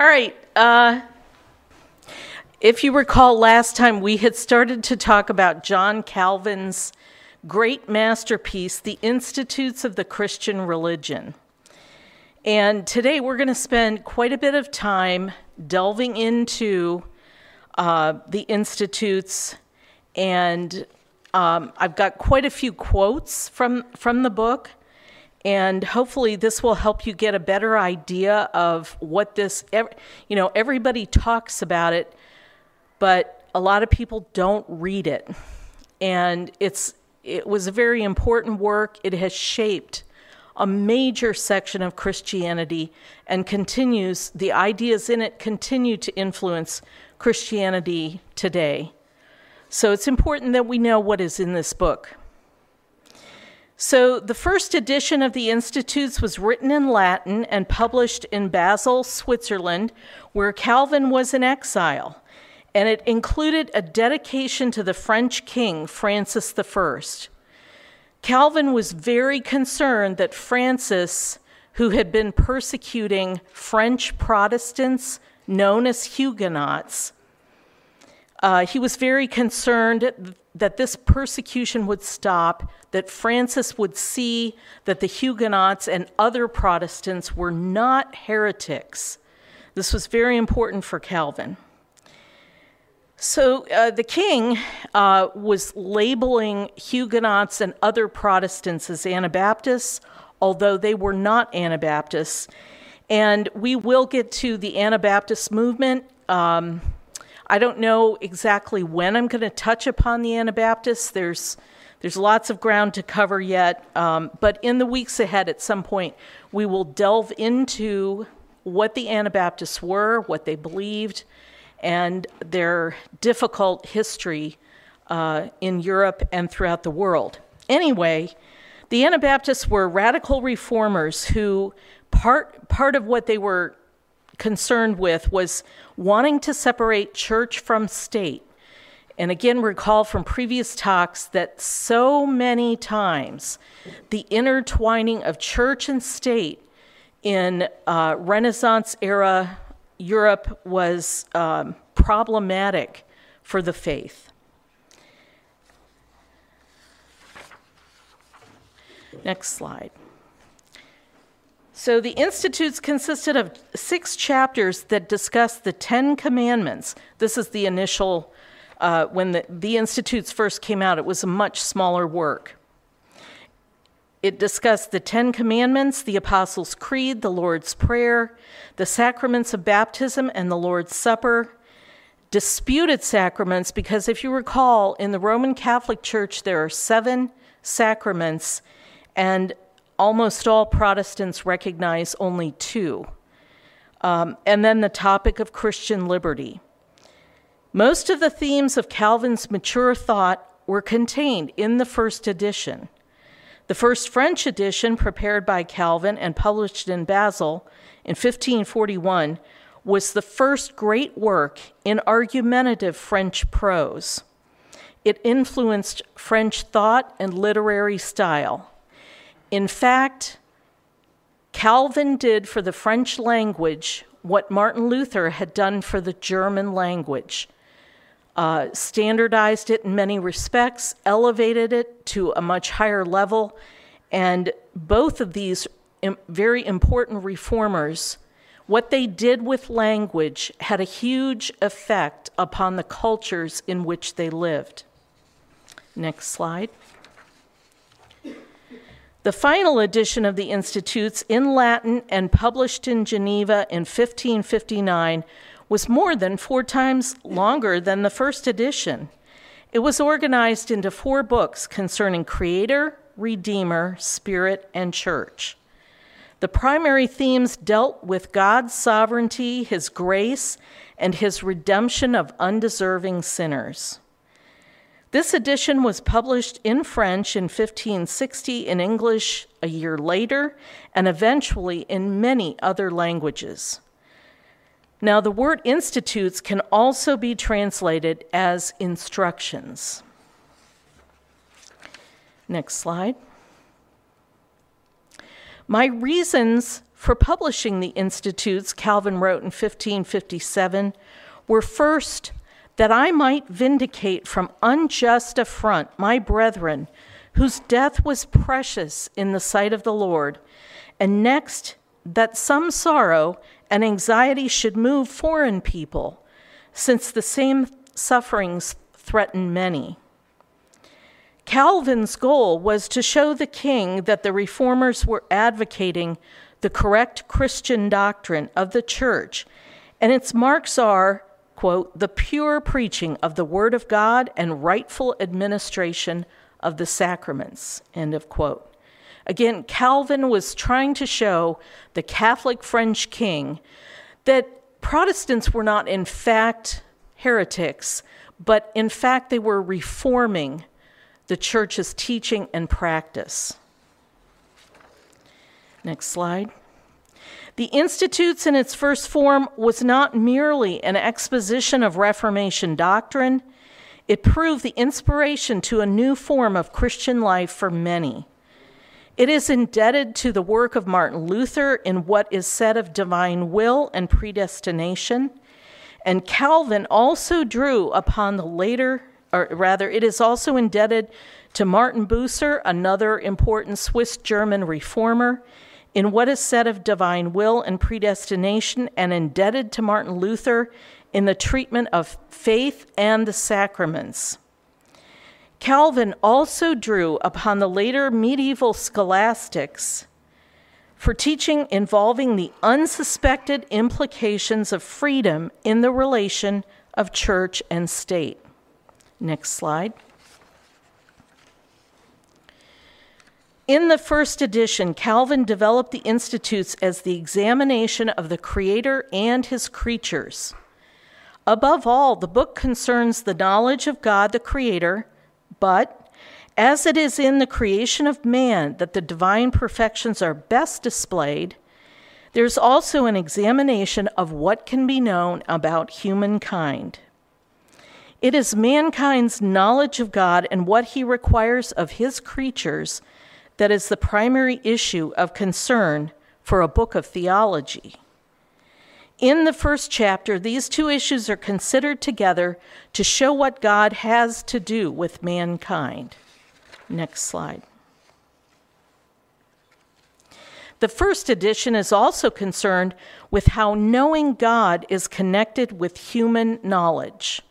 All right. Uh, if you recall, last time we had started to talk about John Calvin's great masterpiece, The Institutes of the Christian Religion. And today we're going to spend quite a bit of time delving into uh, the Institutes, and um, I've got quite a few quotes from, from the book. And hopefully, this will help you get a better idea of what this, you know, everybody talks about it, but a lot of people don't read it. And it's, it was a very important work. It has shaped a major section of Christianity and continues, the ideas in it continue to influence Christianity today. So it's important that we know what is in this book. So, the first edition of the Institutes was written in Latin and published in Basel, Switzerland, where Calvin was in exile. And it included a dedication to the French king, Francis I. Calvin was very concerned that Francis, who had been persecuting French Protestants known as Huguenots, uh, he was very concerned that this persecution would stop, that Francis would see that the Huguenots and other Protestants were not heretics. This was very important for Calvin. So uh, the king uh, was labeling Huguenots and other Protestants as Anabaptists, although they were not Anabaptists. And we will get to the Anabaptist movement. Um, I don't know exactly when I'm going to touch upon the Anabaptists. There's there's lots of ground to cover yet, um, but in the weeks ahead, at some point, we will delve into what the Anabaptists were, what they believed, and their difficult history uh, in Europe and throughout the world. Anyway, the Anabaptists were radical reformers who part part of what they were concerned with was wanting to separate church from state. And again, recall from previous talks that so many times the intertwining of church and state in uh, Renaissance era Europe was um, problematic for the faith. Next slide. So the Institutes consisted of six chapters that discuss the Ten Commandments. This is the initial, uh, when the, the Institutes first came out, it was a much smaller work. It discussed the Ten Commandments, the Apostles' Creed, the Lord's Prayer, the sacraments of baptism and the Lord's Supper, disputed sacraments, because if you recall, in the Roman Catholic Church, there are seven sacraments, and almost all Protestants recognize only two. Um, and then the topic of Christian liberty. Most of the themes of Calvin's mature thought were contained in the first edition. The first French edition, prepared by Calvin and published in Basel in 1541, was the first great work in argumentative French prose. It influenced French thought and literary style. In fact, Calvin did for the French language what Martin Luther had done for the German language. Uh, standardized it in many respects, elevated it to a much higher level, and both of these very important reformers, what they did with language had a huge effect upon the cultures in which they lived. Next slide. The final edition of the Institutes in Latin and published in Geneva in 1559 was more than four times longer than the first edition. It was organized into four books concerning Creator, Redeemer, Spirit, and Church. The primary themes dealt with God's sovereignty, His grace, and His redemption of undeserving sinners. This edition was published in French in 1560, in English a year later, and eventually in many other languages. Now, the word institutes can also be translated as instructions. Next slide. My reasons for publishing the Institutes, Calvin wrote in 1557, were first, that I might vindicate from unjust affront my brethren, whose death was precious in the sight of the Lord, and next, that some sorrow and anxiety should move foreign people, since the same sufferings threaten many. Calvin's goal was to show the king that the reformers were advocating the correct Christian doctrine of the church, and its marks are, quote, the pure preaching of the Word of God and rightful administration of the sacraments, end of quote. Again, Calvin was trying to show the Catholic French king that Protestants were not, in fact, heretics, but in fact, they were reforming the church's teaching and practice. Next slide. The Institutes in its first form was not merely an exposition of Reformation doctrine, it proved the inspiration to a new form of Christian life for many. It is indebted to the work of Martin Luther in what is said of divine will and predestination. And Calvin also drew upon the later, or rather, it is also indebted to Martin Bucer, another important Swiss German reformer, in what is said of divine will and predestination, and indebted to Martin Luther in the treatment of faith and the sacraments. Calvin also drew upon the later medieval scholastics for teaching involving the unsuspected implications of freedom in the relation of church and state. Next slide. In the first edition, Calvin developed the Institutes as the examination of the Creator and his creatures. Above all, the book concerns the knowledge of God the Creator, but as it is in the creation of man that the divine perfections are best displayed, there's also an examination of what can be known about humankind. It is mankind's knowledge of God and what he requires of his creatures that is the primary issue of concern for a book of theology. In the first chapter, these two issues are considered together to show what God has to do with mankind. Next slide. The first edition is also concerned with how knowing God is connected with human knowledge.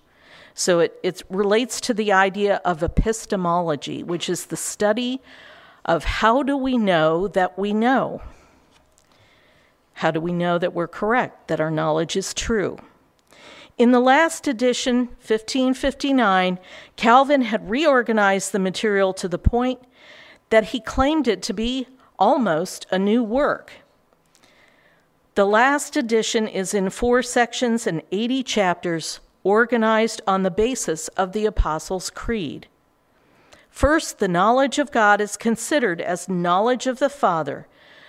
So it, it relates to the idea of epistemology, which is the study of how do we know that we know? How do we know that we're correct, that our knowledge is true? In the last edition, 1559, Calvin had reorganized the material to the point that he claimed it to be almost a new work. The last edition is in four sections and 80 chapters, organized on the basis of the Apostles' Creed. First, the knowledge of God is considered as knowledge of the Father,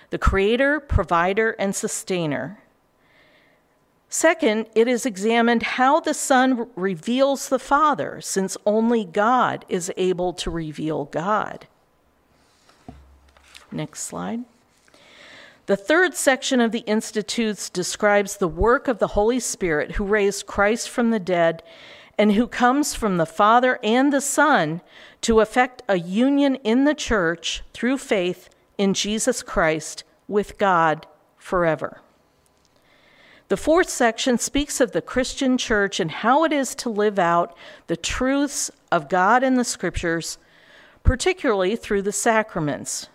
the Creator, Provider, and Sustainer. Second, it is examined how the Son reveals the Father, since only God is able to reveal God. Next slide. The third section of the Institutes describes the work of the Holy Spirit who raised Christ from the dead and who comes from the Father and the Son to effect a union in the church through faith in Jesus Christ with God forever. The fourth section speaks of the Christian church and how it is to live out the truths of God in the scriptures, particularly through the sacraments.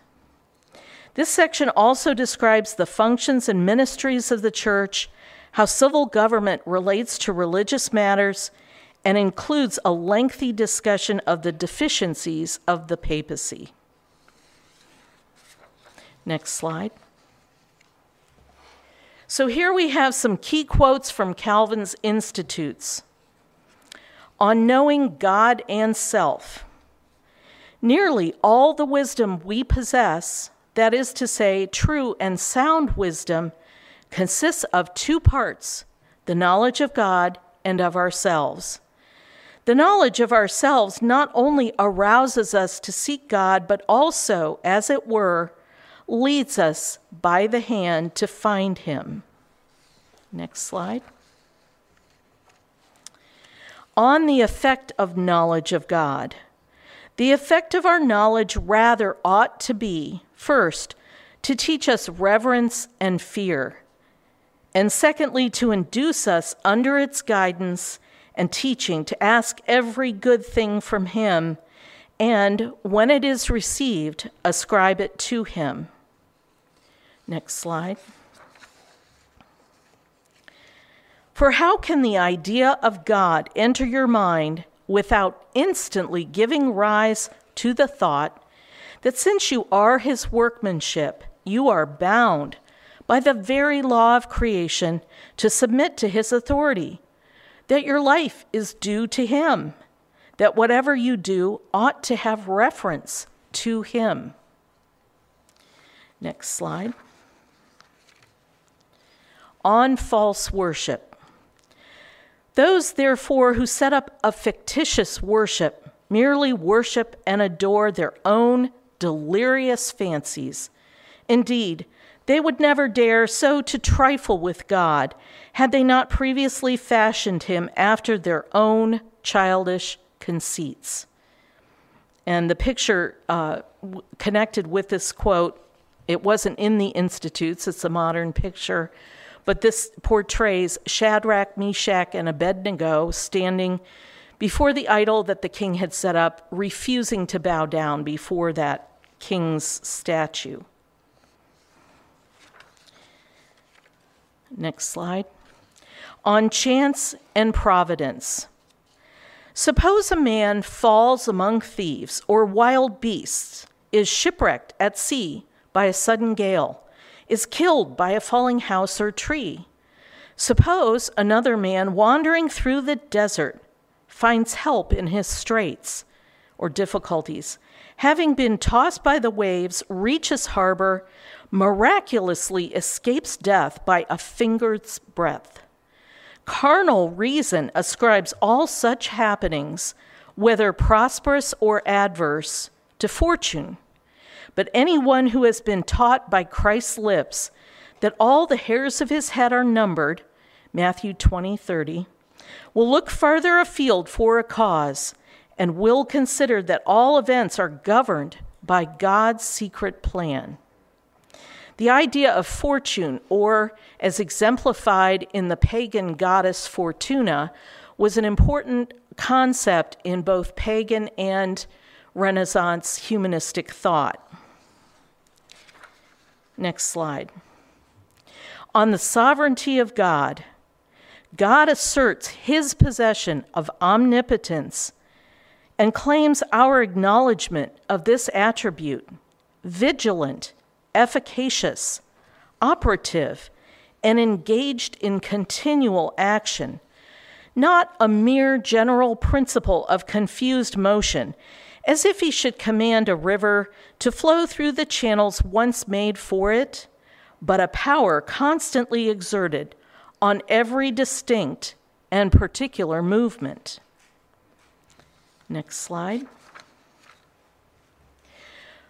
This section also describes the functions and ministries of the church, how civil government relates to religious matters, and includes a lengthy discussion of the deficiencies of the papacy. Next slide. So here we have some key quotes from Calvin's Institutes on knowing God and self. Nearly all the wisdom we possess, that is to say, true and sound wisdom, consists of two parts the knowledge of God and of ourselves. The knowledge of ourselves not only arouses us to seek God, but also, as it were, leads us by the hand to find him. Next slide. On the effect of knowledge of God. The effect of our knowledge rather ought to be, first, to teach us reverence and fear, and secondly, to induce us under its guidance and teaching to ask every good thing from Him, and when it is received, ascribe it to Him. Next slide. For how can the idea of God enter your mind without instantly giving rise to the thought that since you are His workmanship, you are bound by the very law of creation to submit to His authority, that your life is due to Him, that whatever you do ought to have reference to Him? Next slide. On false worship. Those, therefore, who set up a fictitious worship merely worship and adore their own delirious fancies. Indeed, they would never dare so to trifle with God had they not previously fashioned him after their own childish conceits. And the picture uh, connected with this quote, it wasn't in the Institutes, it's a modern picture but this portrays Shadrach, Meshach, and Abednego standing before the idol that the king had set up, refusing to bow down before that king's statue. Next slide. On chance and providence. Suppose a man falls among thieves or wild beasts, is shipwrecked at sea by a sudden gale is killed by a falling house or tree. Suppose another man wandering through the desert finds help in his straits or difficulties, having been tossed by the waves, reaches harbor, miraculously escapes death by a finger's breadth. Carnal reason ascribes all such happenings, whether prosperous or adverse, to fortune but anyone who has been taught by Christ's lips that all the hairs of his head are numbered, Matthew 20, 30, will look farther afield for a cause and will consider that all events are governed by God's secret plan. The idea of fortune, or as exemplified in the pagan goddess Fortuna, was an important concept in both pagan and Renaissance humanistic thought. Next slide. On the sovereignty of God, God asserts his possession of omnipotence and claims our acknowledgement of this attribute vigilant, efficacious, operative, and engaged in continual action, not a mere general principle of confused motion as if he should command a river to flow through the channels once made for it, but a power constantly exerted on every distinct and particular movement. Next slide.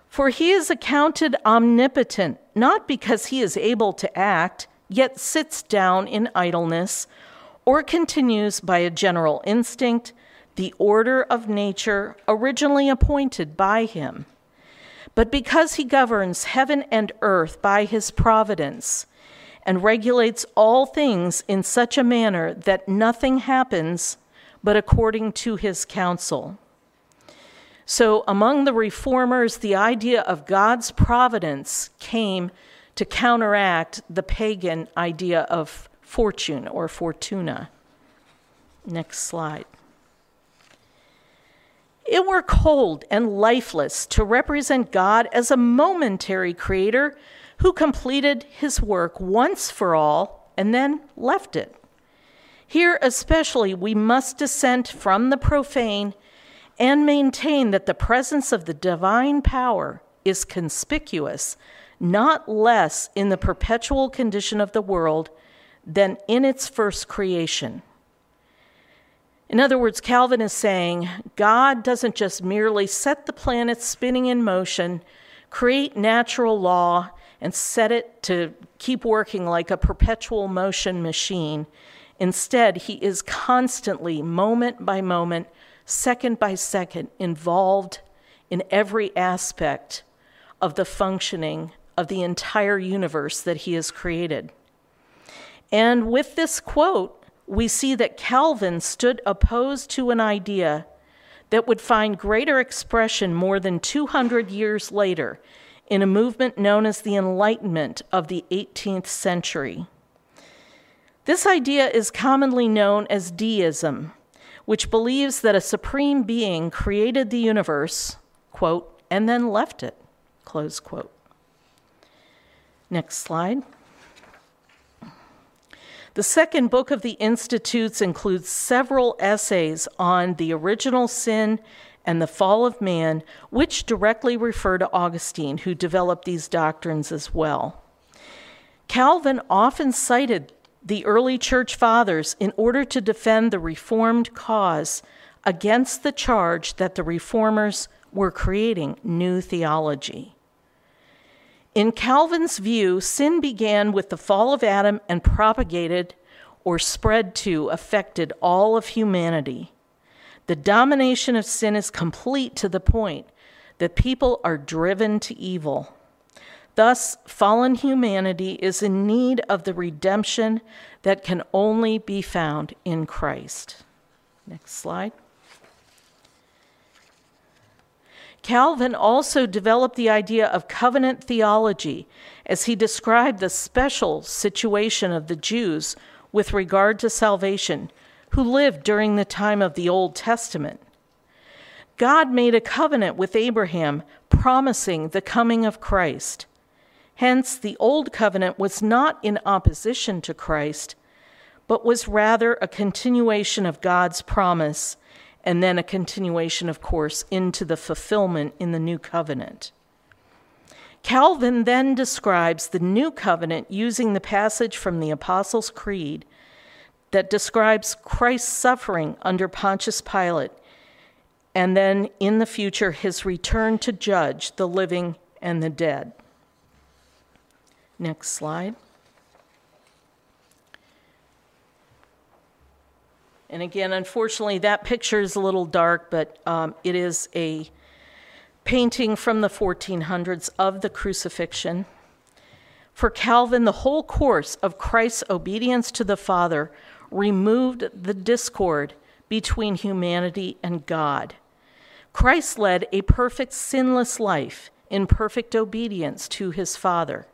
For he is accounted omnipotent, not because he is able to act, yet sits down in idleness, or continues by a general instinct the order of nature originally appointed by him. But because he governs heaven and earth by his providence and regulates all things in such a manner that nothing happens but according to his counsel. So, among the reformers, the idea of God's providence came to counteract the pagan idea of fortune or fortuna. Next slide. It were cold and lifeless to represent God as a momentary creator who completed his work once for all and then left it. Here, especially, we must dissent from the profane and maintain that the presence of the divine power is conspicuous, not less in the perpetual condition of the world than in its first creation. In other words, Calvin is saying God doesn't just merely set the planets spinning in motion, create natural law and set it to keep working like a perpetual motion machine. Instead, he is constantly, moment by moment, second by second, involved in every aspect of the functioning of the entire universe that he has created. And with this quote, we see that Calvin stood opposed to an idea that would find greater expression more than 200 years later in a movement known as the Enlightenment of the 18th century. This idea is commonly known as deism, which believes that a supreme being created the universe, quote, and then left it, close quote. Next slide. The second book of the Institutes includes several essays on the original sin and the fall of man, which directly refer to Augustine, who developed these doctrines as well. Calvin often cited the early church fathers in order to defend the Reformed cause against the charge that the Reformers were creating new theology. In Calvin's view, sin began with the fall of Adam and propagated or spread to, affected all of humanity. The domination of sin is complete to the point that people are driven to evil. Thus, fallen humanity is in need of the redemption that can only be found in Christ. Next slide. Calvin also developed the idea of covenant theology as he described the special situation of the Jews with regard to salvation who lived during the time of the Old Testament. God made a covenant with Abraham, promising the coming of Christ. Hence, the Old Covenant was not in opposition to Christ, but was rather a continuation of God's promise and then a continuation, of course, into the fulfillment in the new covenant. Calvin then describes the new covenant using the passage from the Apostles' Creed that describes Christ's suffering under Pontius Pilate and then in the future his return to judge the living and the dead. Next slide. And again, unfortunately, that picture is a little dark, but um, it is a painting from the 1400s of the crucifixion. For Calvin, the whole course of Christ's obedience to the Father removed the discord between humanity and God. Christ led a perfect, sinless life in perfect obedience to his Father.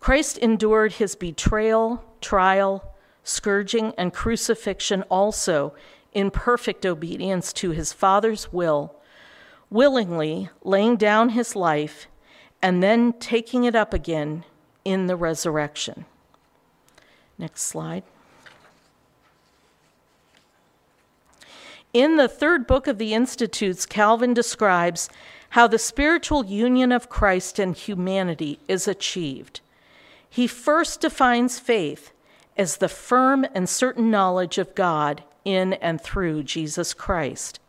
Christ endured his betrayal, trial, scourging, and crucifixion also in perfect obedience to his Father's will, willingly laying down his life and then taking it up again in the resurrection. Next slide. In the third book of the Institutes, Calvin describes how the spiritual union of Christ and humanity is achieved. He first defines faith as the firm and certain knowledge of God in and through Jesus Christ.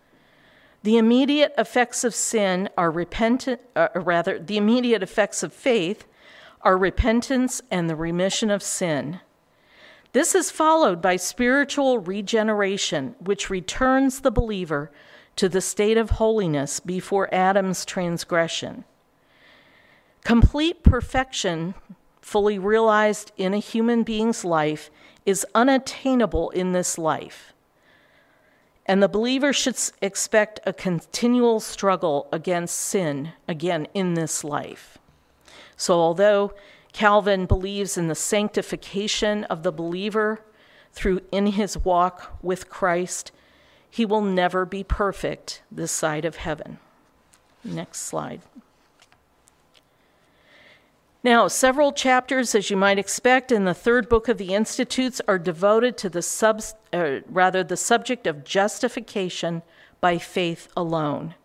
The immediate effects of sin are repentant, uh, rather, the immediate effects of faith are repentance and the remission of sin. This is followed by spiritual regeneration, which returns the believer to the state of holiness before Adam's transgression. Complete perfection fully realized in a human being's life is unattainable in this life. And the believer should expect a continual struggle against sin, again, in this life. So, although Calvin believes in the sanctification of the believer through in his walk with Christ, he will never be perfect this side of heaven. Next slide. Now, several chapters, as you might expect, in the third book of the Institutes are devoted to the sub, uh, rather the subject of justification by faith alone.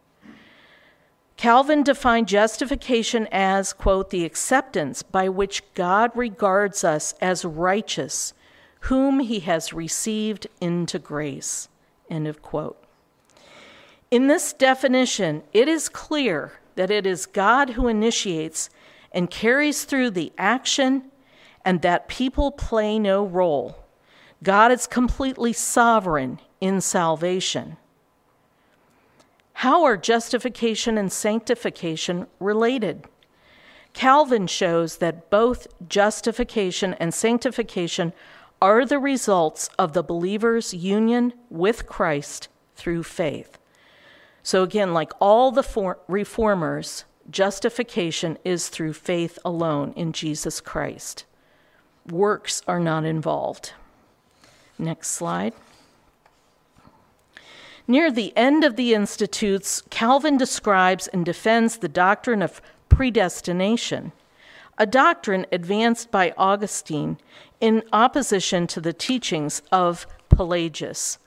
Calvin defined justification as, quote, the acceptance by which God regards us as righteous, whom he has received into grace, end of quote. In this definition, it is clear that it is God who initiates and carries through the action and that people play no role. God is completely sovereign in salvation. How are justification and sanctification related? Calvin shows that both justification and sanctification are the results of the believer's union with Christ through faith. So, again, like all the for- reformers, justification is through faith alone in Jesus Christ. Works are not involved. Next slide. Near the end of the Institutes, Calvin describes and defends the doctrine of predestination, a doctrine advanced by Augustine in opposition to the teachings of Pelagius.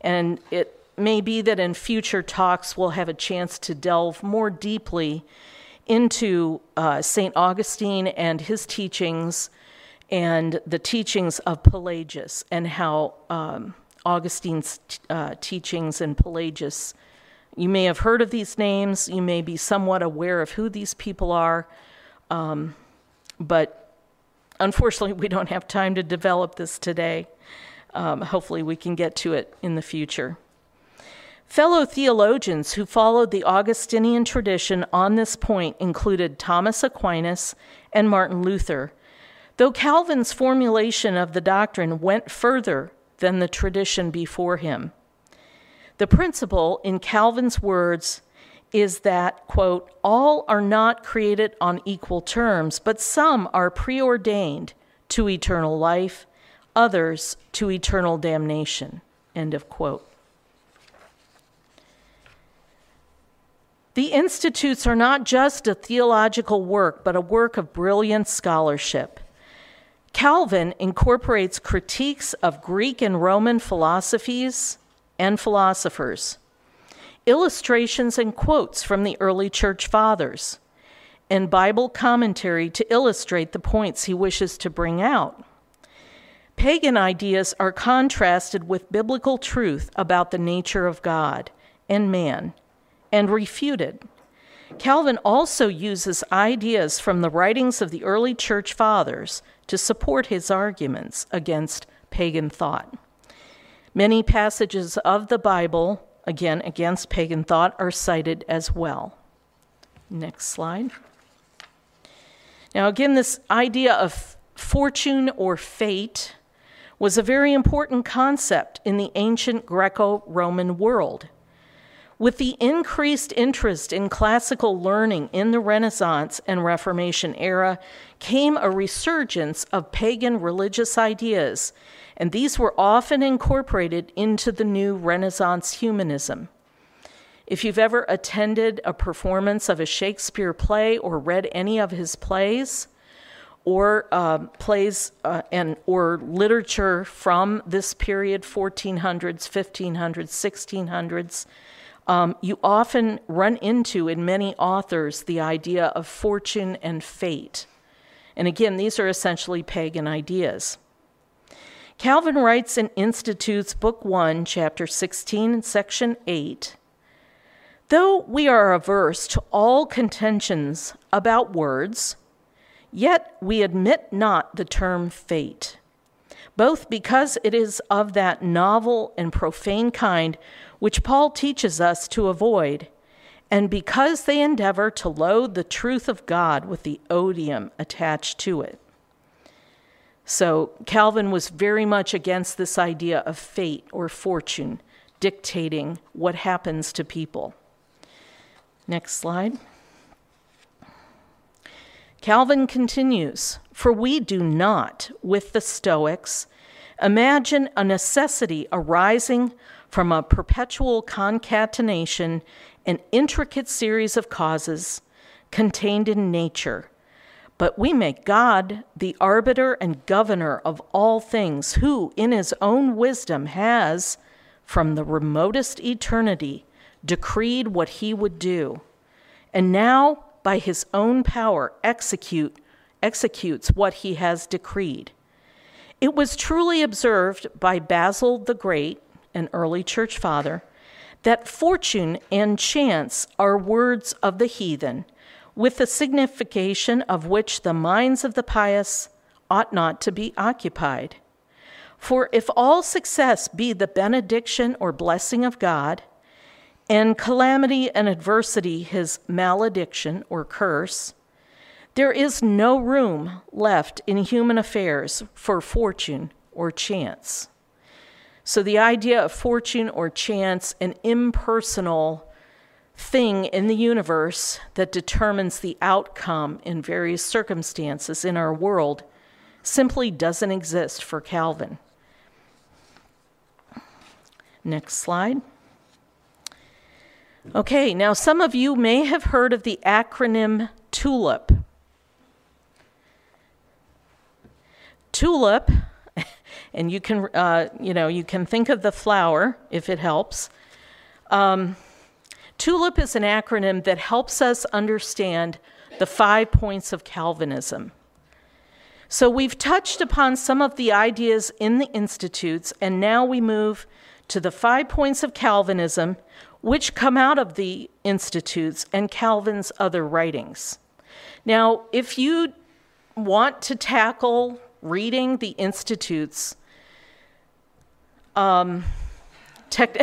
And it may be that in future talks we'll have a chance to delve more deeply into uh, St. Augustine and his teachings and the teachings of Pelagius and how um, Augustine's uh, teachings and Pelagius. You may have heard of these names, you may be somewhat aware of who these people are, um, but unfortunately, we don't have time to develop this today. Um, hopefully, we can get to it in the future. Fellow theologians who followed the Augustinian tradition on this point included Thomas Aquinas and Martin Luther, though Calvin's formulation of the doctrine went further than the tradition before him. The principle, in Calvin's words, is that, quote, all are not created on equal terms, but some are preordained to eternal life, others to eternal damnation, end of quote. The Institutes are not just a theological work, but a work of brilliant scholarship. Calvin incorporates critiques of Greek and Roman philosophies and philosophers, illustrations and quotes from the early church fathers, and Bible commentary to illustrate the points he wishes to bring out. Pagan ideas are contrasted with biblical truth about the nature of God and man and refuted. Calvin also uses ideas from the writings of the early church fathers to support his arguments against pagan thought. Many passages of the Bible, again against pagan thought, are cited as well. Next slide. Now, again, this idea of fortune or fate was a very important concept in the ancient Greco Roman world. With the increased interest in classical learning in the Renaissance and Reformation era came a resurgence of pagan religious ideas, and these were often incorporated into the new Renaissance humanism. If you've ever attended a performance of a Shakespeare play or read any of his plays, or uh, plays uh, and or literature from this period 1400s 1500s 1600s um, you often run into in many authors the idea of fortune and fate. And again, these are essentially pagan ideas. Calvin writes in Institutes, Book 1, Chapter 16, Section 8 Though we are averse to all contentions about words, yet we admit not the term fate, both because it is of that novel and profane kind which Paul teaches us to avoid, and because they endeavor to load the truth of God with the odium attached to it. So, Calvin was very much against this idea of fate or fortune dictating what happens to people. Next slide. Calvin continues For we do not, with the Stoics, imagine a necessity arising from a perpetual concatenation and intricate series of causes contained in nature. But we make God the arbiter and governor of all things, who, in his own wisdom, has, from the remotest eternity, decreed what he would do, and now, by his own power, execute, executes what he has decreed. It was truly observed by Basil the Great an early church father, that fortune and chance are words of the heathen, with the signification of which the minds of the pious ought not to be occupied. For if all success be the benediction or blessing of God, and calamity and adversity his malediction or curse, there is no room left in human affairs for fortune or chance. So, the idea of fortune or chance, an impersonal thing in the universe that determines the outcome in various circumstances in our world, simply doesn't exist for Calvin. Next slide. Okay, now some of you may have heard of the acronym TULIP. TULIP, and you can, uh, you know, you can think of the flower if it helps. Um, TULIP is an acronym that helps us understand the five points of Calvinism. So we've touched upon some of the ideas in the institutes, and now we move to the five points of Calvinism, which come out of the institutes and Calvin's other writings. Now, if you want to tackle reading the institutes, um, tech,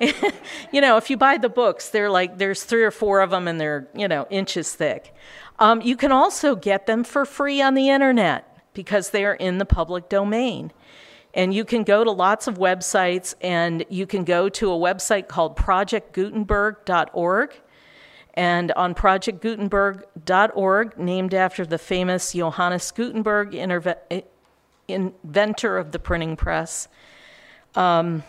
you know, if you buy the books, they're like there's three or four of them, and they're you know inches thick. Um, you can also get them for free on the internet because they are in the public domain. And you can go to lots of websites, and you can go to a website called projectgutenberg.org. And on projectgutenberg.org, named after the famous Johannes Gutenberg, inventor of the printing press. Um,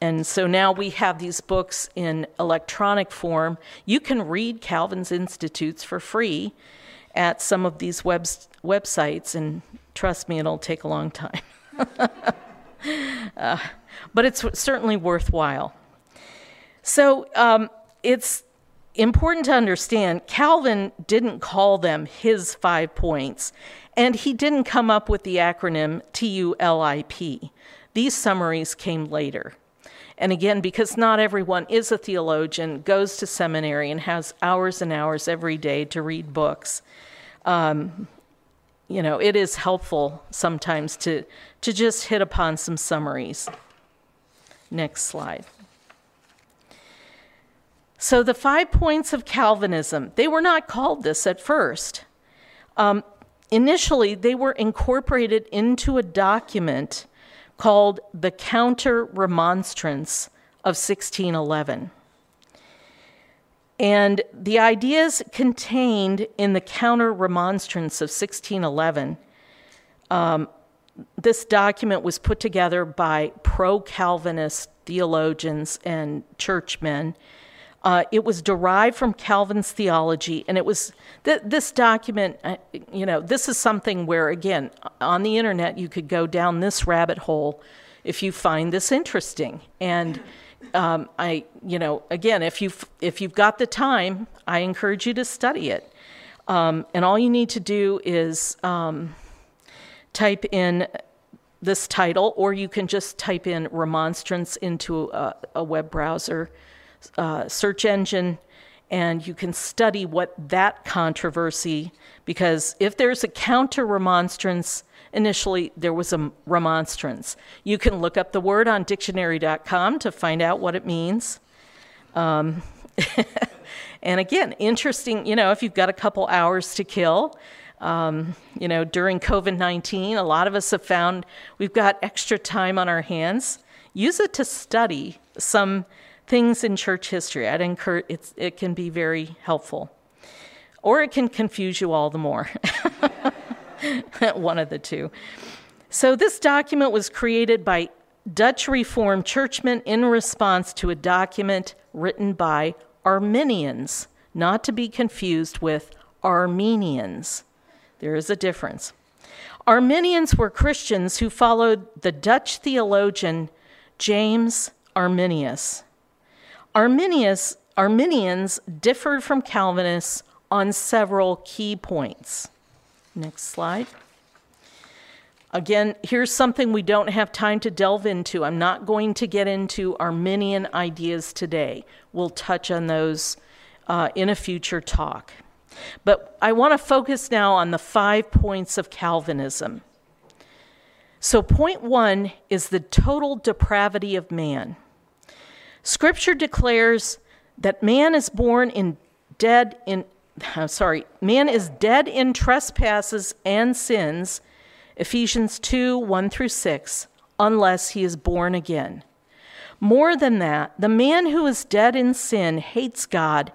and so now we have these books in electronic form. You can read Calvin's Institutes for free at some of these web- websites, and trust me, it'll take a long time. uh, but it's certainly worthwhile. So um, it's important to understand Calvin didn't call them his five points, and he didn't come up with the acronym TULIP. These summaries came later. And again, because not everyone is a theologian, goes to seminary, and has hours and hours every day to read books, um, you know, it is helpful sometimes to, to just hit upon some summaries. Next slide. So, the five points of Calvinism, they were not called this at first. Um, initially, they were incorporated into a document called the Counter Remonstrance of 1611. And the ideas contained in the Counter Remonstrance of 1611, um, this document was put together by pro Calvinist theologians and churchmen. Uh, it was derived from Calvin's theology, and it was th- this document. Uh, you know, this is something where, again, on the internet, you could go down this rabbit hole if you find this interesting. And um, I, you know, again, if you've if you've got the time, I encourage you to study it. Um, and all you need to do is um, type in this title, or you can just type in remonstrance into a, a web browser uh, search engine, and you can study what that controversy. Because if there's a counter remonstrance initially there was a remonstrance. You can look up the word on dictionary.com to find out what it means. Um, and again, interesting, you know, if you've got a couple hours to kill, um, you know, during COVID 19, a lot of us have found we've got extra time on our hands. Use it to study some things in church history. I'd encourage it can be very helpful. Or it can confuse you all the more. one of the two. So, this document was created by Dutch Reformed churchmen in response to a document written by Arminians, not to be confused with Armenians. There is a difference. Arminians were Christians who followed the Dutch theologian James Arminius. Arminius Arminians differed from Calvinists on several key points. Next slide. Again, here's something we don't have time to delve into. I'm not going to get into Arminian ideas today. We'll touch on those uh, in a future talk. But I want to focus now on the five points of Calvinism. So, point one is the total depravity of man. Scripture declares that man is born in dead in I'm sorry, man is dead in trespasses and sins, Ephesians 2 1 through 6, unless he is born again. More than that, the man who is dead in sin hates God,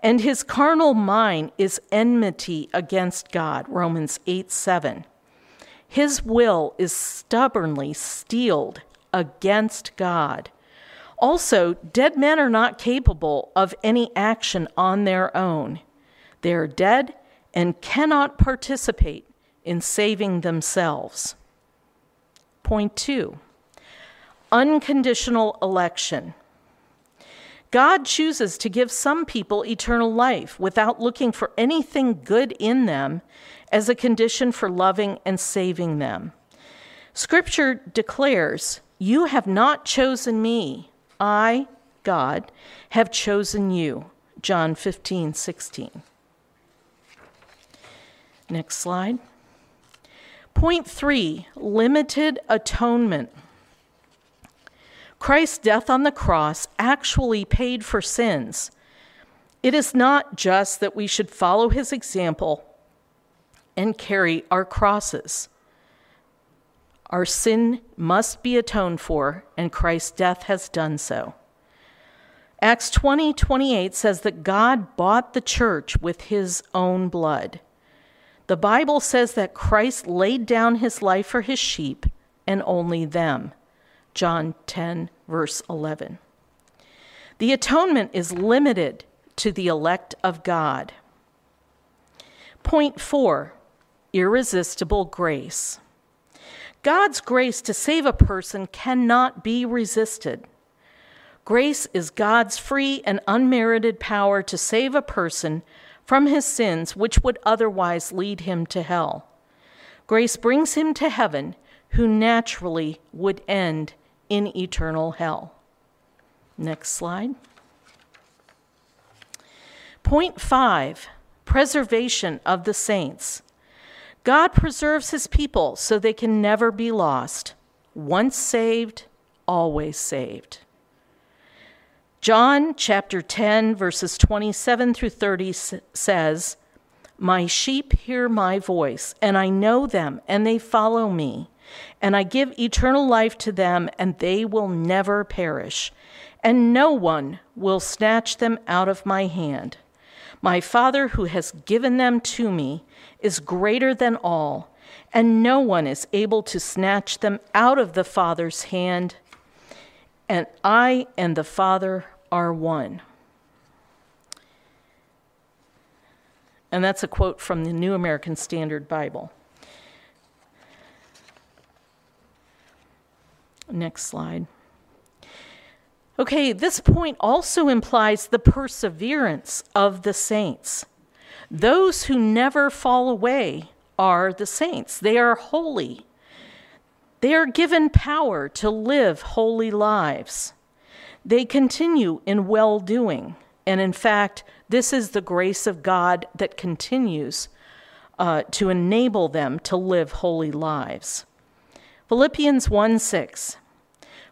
and his carnal mind is enmity against God, Romans 8 7. His will is stubbornly steeled against God. Also, dead men are not capable of any action on their own. They are dead and cannot participate in saving themselves. Point two unconditional election. God chooses to give some people eternal life without looking for anything good in them as a condition for loving and saving them. Scripture declares, You have not chosen me. I, God, have chosen you. John 15, 16. Next slide. Point three limited atonement. Christ's death on the cross actually paid for sins. It is not just that we should follow his example and carry our crosses. Our sin must be atoned for, and Christ's death has done so. Acts 20 28 says that God bought the church with his own blood. The Bible says that Christ laid down his life for his sheep and only them. John 10, verse 11. The atonement is limited to the elect of God. Point four irresistible grace. God's grace to save a person cannot be resisted. Grace is God's free and unmerited power to save a person from his sins, which would otherwise lead him to hell. Grace brings him to heaven, who naturally would end in eternal hell. Next slide. Point five preservation of the saints. God preserves his people so they can never be lost. Once saved, always saved. John chapter 10, verses 27 through 30 says, My sheep hear my voice, and I know them, and they follow me. And I give eternal life to them, and they will never perish, and no one will snatch them out of my hand. My Father, who has given them to me, is greater than all, and no one is able to snatch them out of the Father's hand. And I and the Father are one. And that's a quote from the New American Standard Bible. Next slide. Okay, this point also implies the perseverance of the saints. Those who never fall away are the saints, they are holy. They are given power to live holy lives. They continue in well doing. And in fact, this is the grace of God that continues uh, to enable them to live holy lives. Philippians 1 6.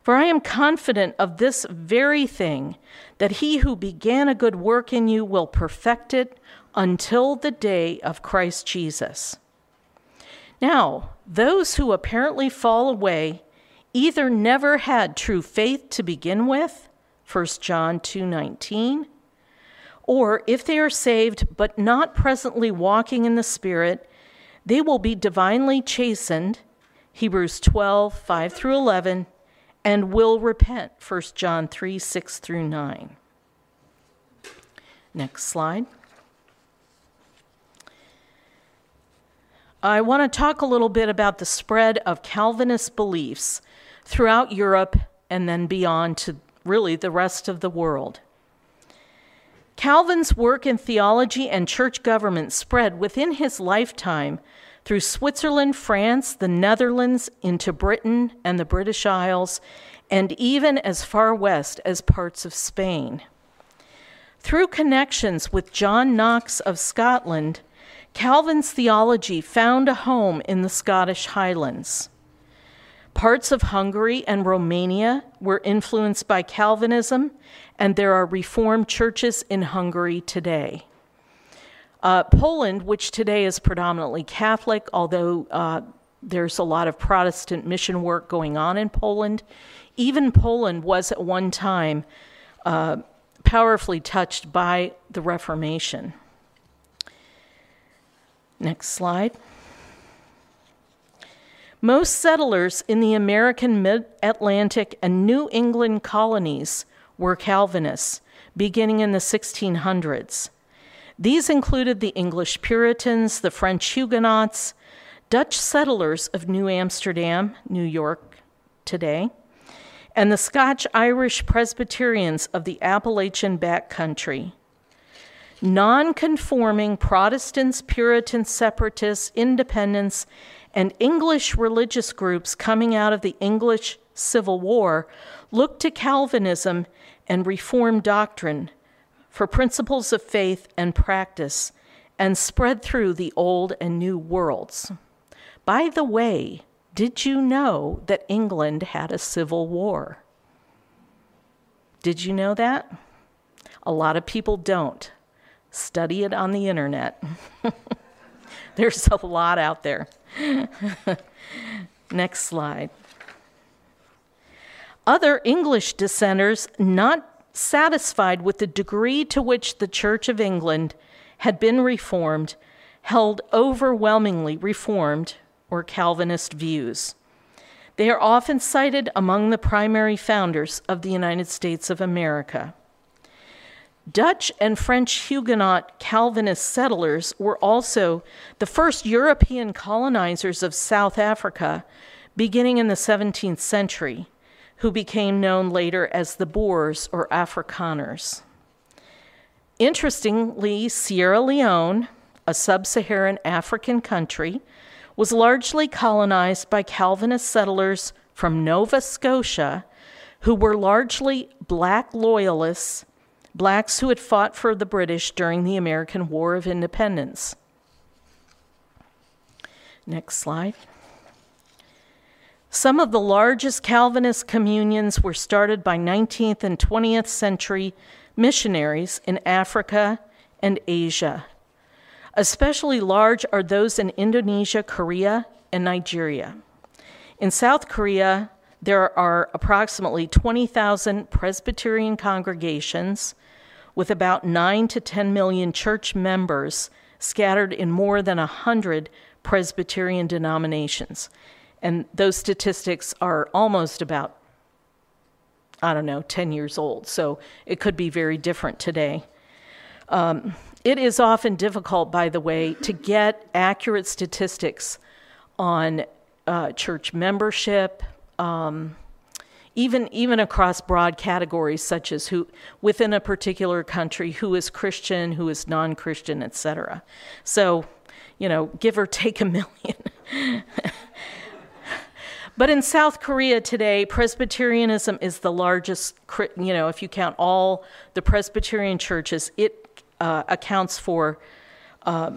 For I am confident of this very thing, that he who began a good work in you will perfect it until the day of Christ Jesus. Now, those who apparently fall away either never had true faith to begin with, 1 John 2:19, or if they are saved but not presently walking in the spirit, they will be divinely chastened, Hebrews 12, 5 through 11, and will repent, 1 John 3, 6 through 9. Next slide. I want to talk a little bit about the spread of Calvinist beliefs throughout Europe and then beyond to really the rest of the world. Calvin's work in theology and church government spread within his lifetime through Switzerland, France, the Netherlands, into Britain and the British Isles, and even as far west as parts of Spain. Through connections with John Knox of Scotland, Calvin's theology found a home in the Scottish Highlands. Parts of Hungary and Romania were influenced by Calvinism, and there are Reformed churches in Hungary today. Uh, Poland, which today is predominantly Catholic, although uh, there's a lot of Protestant mission work going on in Poland, even Poland was at one time uh, powerfully touched by the Reformation. Next slide. Most settlers in the American mid Atlantic and New England colonies were Calvinists, beginning in the 1600s. These included the English Puritans, the French Huguenots, Dutch settlers of New Amsterdam, New York today, and the Scotch Irish Presbyterians of the Appalachian backcountry. Non conforming Protestants, Puritans, separatists, independents, and English religious groups coming out of the English Civil War looked to Calvinism and Reformed doctrine for principles of faith and practice and spread through the old and new worlds. By the way, did you know that England had a civil war? Did you know that? A lot of people don't. Study it on the internet. There's a lot out there. Next slide. Other English dissenters, not satisfied with the degree to which the Church of England had been reformed, held overwhelmingly reformed or Calvinist views. They are often cited among the primary founders of the United States of America. Dutch and French Huguenot Calvinist settlers were also the first European colonizers of South Africa beginning in the 17th century, who became known later as the Boers or Afrikaners. Interestingly, Sierra Leone, a sub Saharan African country, was largely colonized by Calvinist settlers from Nova Scotia who were largely black loyalists blacks who had fought for the British during the American War of Independence. Next slide. Some of the largest Calvinist communions were started by 19th and 20th century missionaries in Africa and Asia. Especially large are those in Indonesia, Korea, and Nigeria. In South Korea, there are approximately 20,000 Presbyterian congregations with about 9 to 10 million church members scattered in more than 100 Presbyterian denominations. And those statistics are almost about, I don't know, 10 years old. So it could be very different today. Um, it is often difficult, by the way, to get accurate statistics on uh, church membership, um, even even across broad categories such as who within a particular country who is Christian, who is non-Christian, etc. So, you know, give or take a million. but in South Korea today, Presbyterianism is the largest. You know, if you count all the Presbyterian churches, it uh, accounts for uh,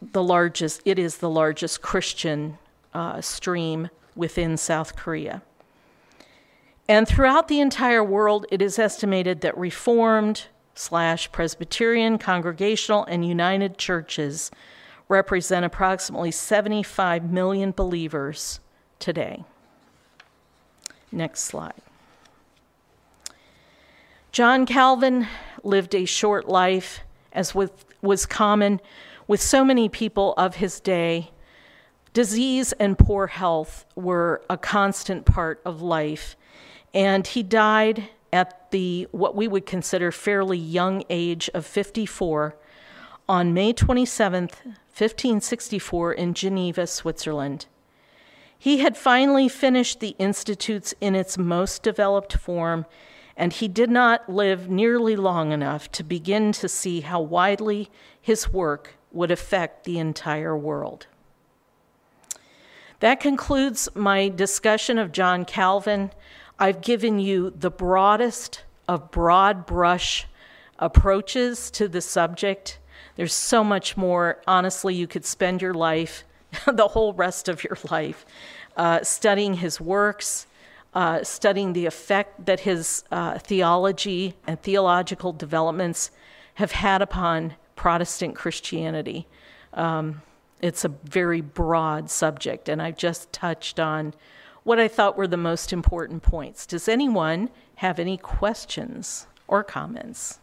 the largest. It is the largest Christian uh, stream within South Korea. And throughout the entire world, it is estimated that Reformed slash Presbyterian, Congregational, and United churches represent approximately 75 million believers today. Next slide. John Calvin lived a short life, as with, was common with so many people of his day. Disease and poor health were a constant part of life, and he died at the what we would consider fairly young age of 54 on May 27th, 1564 in Geneva, Switzerland. He had finally finished the institutes in its most developed form, and he did not live nearly long enough to begin to see how widely his work would affect the entire world. That concludes my discussion of John Calvin. I've given you the broadest of broad brush approaches to the subject. There's so much more. Honestly, you could spend your life, the whole rest of your life, uh, studying his works, uh, studying the effect that his uh, theology and theological developments have had upon Protestant Christianity. Um, it's a very broad subject, and I've just touched on what I thought were the most important points. Does anyone have any questions or comments?